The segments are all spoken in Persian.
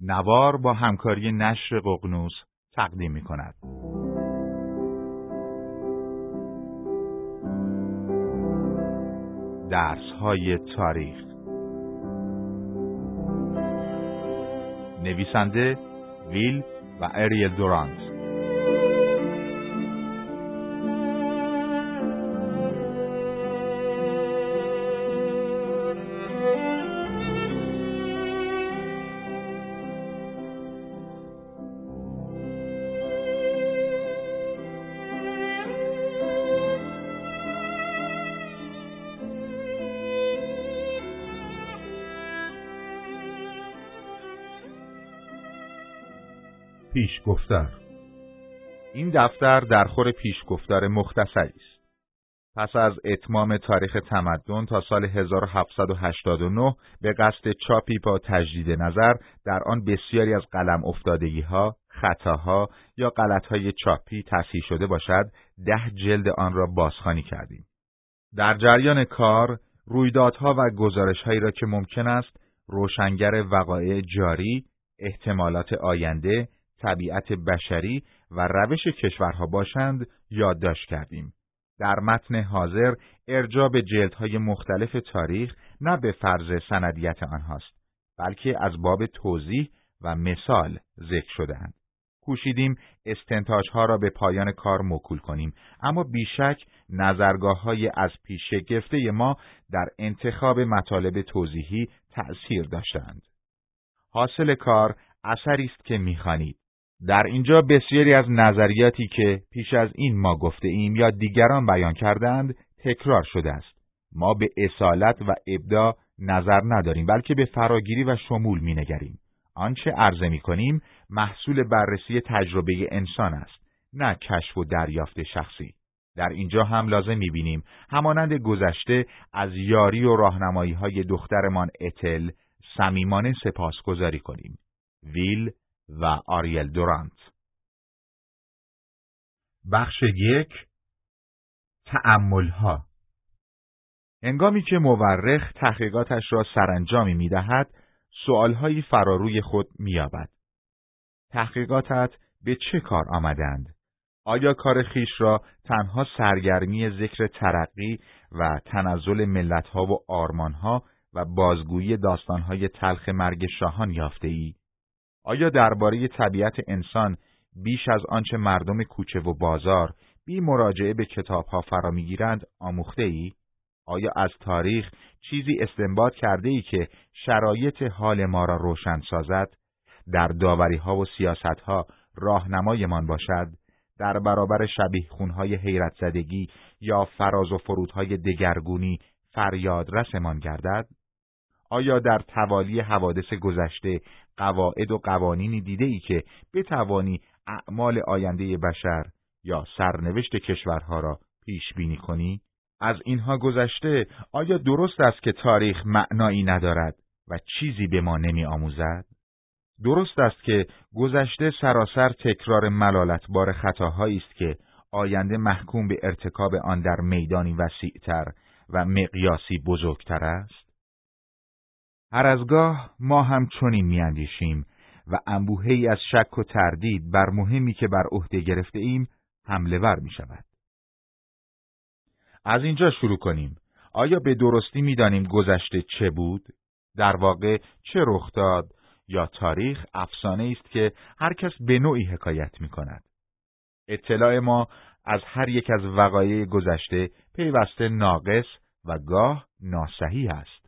نوار با همکاری نشر ققنوس تقدیم می کند. درس های تاریخ نویسنده ویل و اریل دورانت پیشگفتار این دفتر در خور پیشگفتار مختصری است. پس از اتمام تاریخ تمدن تا سال 1789 به قصد چاپی با تجدید نظر در آن بسیاری از قلم افتادگی ها، خطاها یا غلط های چاپی تصحیح شده باشد، ده جلد آن را بازخوانی کردیم. در جریان کار رویدادها و گزارشهایی را که ممکن است روشنگر وقایع جاری، احتمالات آینده طبیعت بشری و روش کشورها باشند یادداشت کردیم. در متن حاضر ارجاع به جلدهای مختلف تاریخ نه به فرض سندیت آنهاست بلکه از باب توضیح و مثال ذکر شدهاند. کوشیدیم استنتاجها را به پایان کار مکول کنیم اما بیشک نظرگاه های از پیش گفته ما در انتخاب مطالب توضیحی تأثیر داشتند. حاصل کار اثری است که می‌خوانید در اینجا بسیاری از نظریاتی که پیش از این ما گفته ایم یا دیگران بیان کردند تکرار شده است. ما به اصالت و ابدا نظر نداریم بلکه به فراگیری و شمول مینگریم. آنچه عرضه می کنیم محصول بررسی تجربه انسان است، نه کشف و دریافت شخصی. در اینجا هم لازم بینیم همانند گذشته از یاری و راهنمایی های دخترمان اتل صمیمانه سپاسگزاری کنیم. ویل و آریل دورانت بخش یک ها انگامی که مورخ تحقیقاتش را سرانجامی می دهد، سؤالهایی فراروی خود مییابد. تحقیقاتت به چه کار آمدند؟ آیا کار خیش را تنها سرگرمی ذکر ترقی و تنزل ملتها و آرمانها و بازگویی داستانهای تلخ مرگ شاهان یافته ای؟ آیا درباره طبیعت انسان بیش از آنچه مردم کوچه و بازار بی مراجعه به کتابها فرا می‌گیرند آموخته ای؟ آیا از تاریخ چیزی استنباط کرده ای که شرایط حال ما را روشن سازد؟ در داوری ها و سیاست ها راهنمایمان باشد؟ در برابر شبیه خونهای حیرت زدگی یا فراز و فرودهای دگرگونی فریاد رسمان گردد؟ آیا در توالی حوادث گذشته قواعد و قوانینی دیده ای که بتوانی اعمال آینده بشر یا سرنوشت کشورها را پیش بینی کنی؟ از اینها گذشته آیا درست است که تاریخ معنایی ندارد و چیزی به ما نمی آموزد؟ درست است که گذشته سراسر تکرار ملالتبار خطاهایی است که آینده محکوم به ارتکاب آن در میدانی وسیعتر و مقیاسی بزرگتر است؟ هر ازگاه ما هم چنین میاندیشیم و انبوهی از شک و تردید بر مهمی که بر عهده گرفته ایم حمله ور می شود. از اینجا شروع کنیم. آیا به درستی می‌دانیم گذشته چه بود؟ در واقع چه رخ داد یا تاریخ افسانه است که هر کس به نوعی حکایت می کند. اطلاع ما از هر یک از وقایع گذشته پیوسته ناقص و گاه ناسحی است.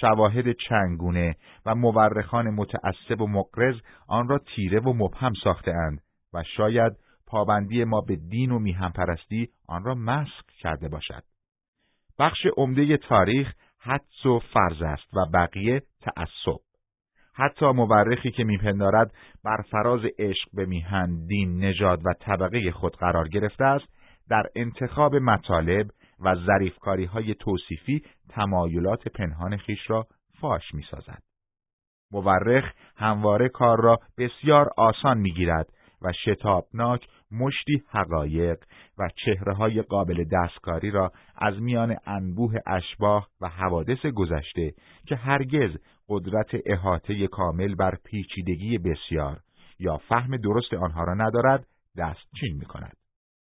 شواهد چنگونه و مورخان متعصب و مقرز آن را تیره و مبهم اند و شاید پابندی ما به دین و میهم پرستی آن را مسخ کرده باشد. بخش عمده تاریخ حدس و فرض است و بقیه تعصب. حتی مورخی که میپندارد بر فراز عشق به میهن، دین، نژاد و طبقه خود قرار گرفته است، در انتخاب مطالب و ظریفکاری های توصیفی تمایلات پنهان خیش را فاش می سازد. مورخ همواره کار را بسیار آسان می گیرد و شتابناک مشتی حقایق و چهره های قابل دستکاری را از میان انبوه اشباه و حوادث گذشته که هرگز قدرت احاطه کامل بر پیچیدگی بسیار یا فهم درست آنها را ندارد دستچین می کند.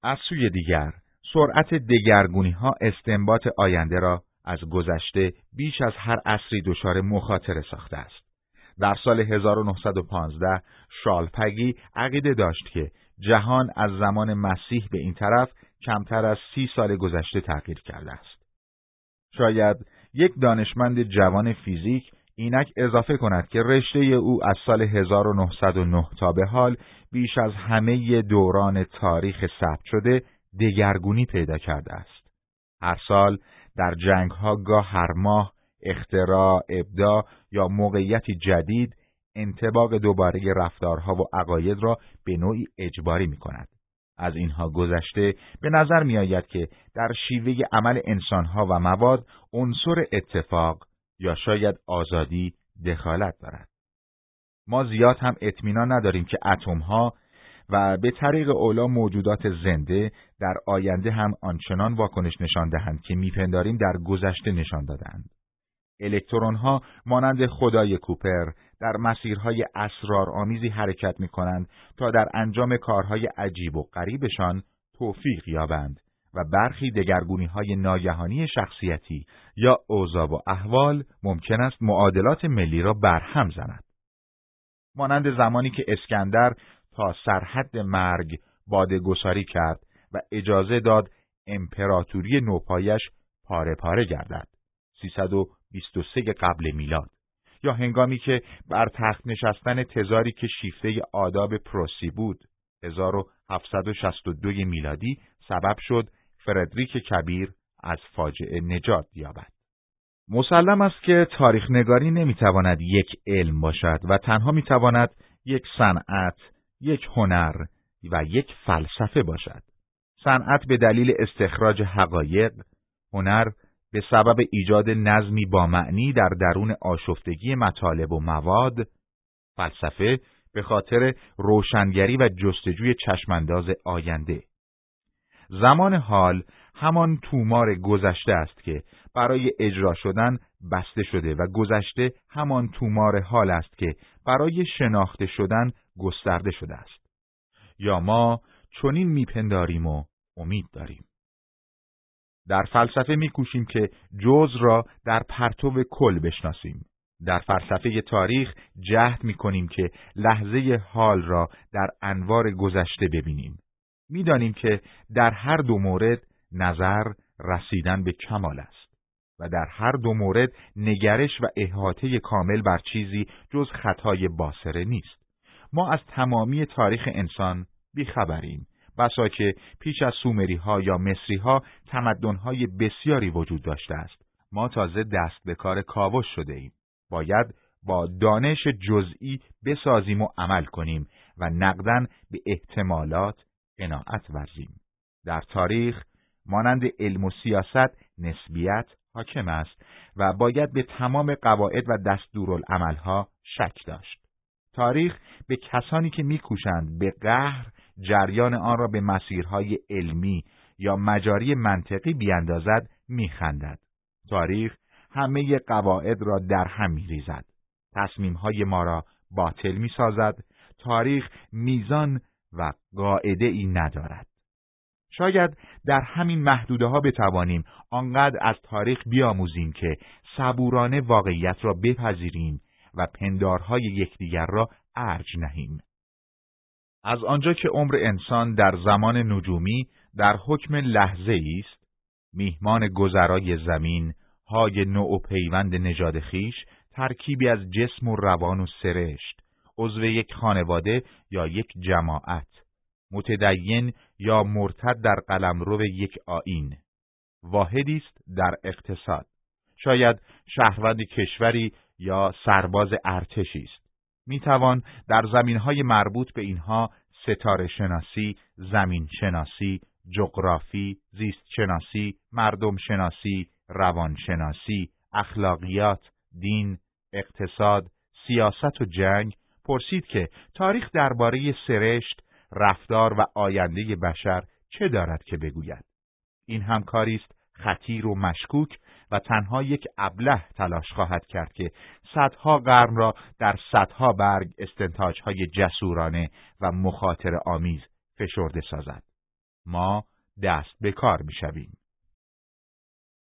از سوی دیگر سرعت دگرگونی ها استنباط آینده را از گذشته بیش از هر عصری دچار مخاطره ساخته است. در سال 1915 شالپگی عقیده داشت که جهان از زمان مسیح به این طرف کمتر از سی سال گذشته تغییر کرده است. شاید یک دانشمند جوان فیزیک اینک اضافه کند که رشته او از سال 1909 تا به حال بیش از همه دوران تاریخ ثبت شده دگرگونی پیدا کرده است. هر سال در جنگ ها گاه هر ماه اختراع، ابداع یا موقعیتی جدید انتباق دوباره رفتارها و عقاید را به نوعی اجباری می کند. از اینها گذشته به نظر می آید که در شیوه عمل انسانها و مواد عنصر اتفاق یا شاید آزادی دخالت دارد. ما زیاد هم اطمینان نداریم که اتمها و به طریق اولا موجودات زنده در آینده هم آنچنان واکنش نشان دهند که میپنداریم در گذشته نشان دادند. الکترون ها مانند خدای کوپر در مسیرهای اسرارآمیزی حرکت می کنند تا در انجام کارهای عجیب و غریبشان توفیق یابند و برخی دگرگونی های ناگهانی شخصیتی یا اوضاع و احوال ممکن است معادلات ملی را برهم زند. مانند زمانی که اسکندر تا سرحد مرگ باده گساری کرد و اجازه داد امپراتوری نوپایش پاره پاره گردد. 323 قبل میلاد یا هنگامی که بر تخت نشستن تزاری که شیفته آداب پروسی بود 1762 میلادی سبب شد فردریک کبیر از فاجعه نجات یابد. مسلم است که تاریخ نگاری نمی‌تواند یک علم باشد و تنها می‌تواند یک صنعت، یک هنر و یک فلسفه باشد. صنعت به دلیل استخراج حقایق، هنر به سبب ایجاد نظمی با معنی در درون آشفتگی مطالب و مواد، فلسفه به خاطر روشنگری و جستجوی چشمانداز آینده. زمان حال همان تومار گذشته است که برای اجرا شدن بسته شده و گذشته همان تومار حال است که برای شناخته شدن گسترده شده است. یا ما چنین میپنداریم و امید داریم. در فلسفه میکوشیم که جز را در پرتو کل بشناسیم. در فلسفه تاریخ جهد می‌کنیم که لحظه حال را در انوار گذشته ببینیم. می‌دانیم که در هر دو مورد نظر رسیدن به کمال است و در هر دو مورد نگرش و احاطه کامل بر چیزی جز خطای باسره نیست. ما از تمامی تاریخ انسان بیخبریم بسا که پیش از سومری ها یا مصری ها تمدن های بسیاری وجود داشته است. ما تازه دست به کار کاوش شده ایم. باید با دانش جزئی بسازیم و عمل کنیم و نقدن به احتمالات قناعت ورزیم. در تاریخ مانند علم و سیاست نسبیت حاکم است و باید به تمام قواعد و دستورالعملها شک داشت. تاریخ به کسانی که میکوشند به قهر جریان آن را به مسیرهای علمی یا مجاری منطقی بیاندازد میخندد. تاریخ همه قواعد را در هم میریزد. تصمیمهای ما را باطل می‌سازد. تاریخ میزان و قاعده ای ندارد. شاید در همین محدوده ها بتوانیم آنقدر از تاریخ بیاموزیم که صبورانه واقعیت را بپذیریم و پندارهای یکدیگر را ارج نهیم. از آنجا که عمر انسان در زمان نجومی در حکم لحظه است، میهمان گذرای زمین های نوع و پیوند نژاد خیش ترکیبی از جسم و روان و سرشت، عضو یک خانواده یا یک جماعت، متدین یا مرتد در قلمرو یک آین، واحدی است در اقتصاد، شاید شهروند کشوری یا سرباز ارتشی است. می توان در زمین های مربوط به اینها ستاره شناسی، زمین شناسی، جغرافی، زیست شناسی، مردم شناسی، روان شناسی، اخلاقیات، دین، اقتصاد، سیاست و جنگ پرسید که تاریخ درباره سرشت، رفتار و آینده بشر چه دارد که بگوید این همکاری است خطیر و مشکوک و تنها یک ابله تلاش خواهد کرد که صدها قرن را در صدها برگ استنتاجهای جسورانه و مخاطر آمیز فشرده سازد. ما دست به کار می‌شویم.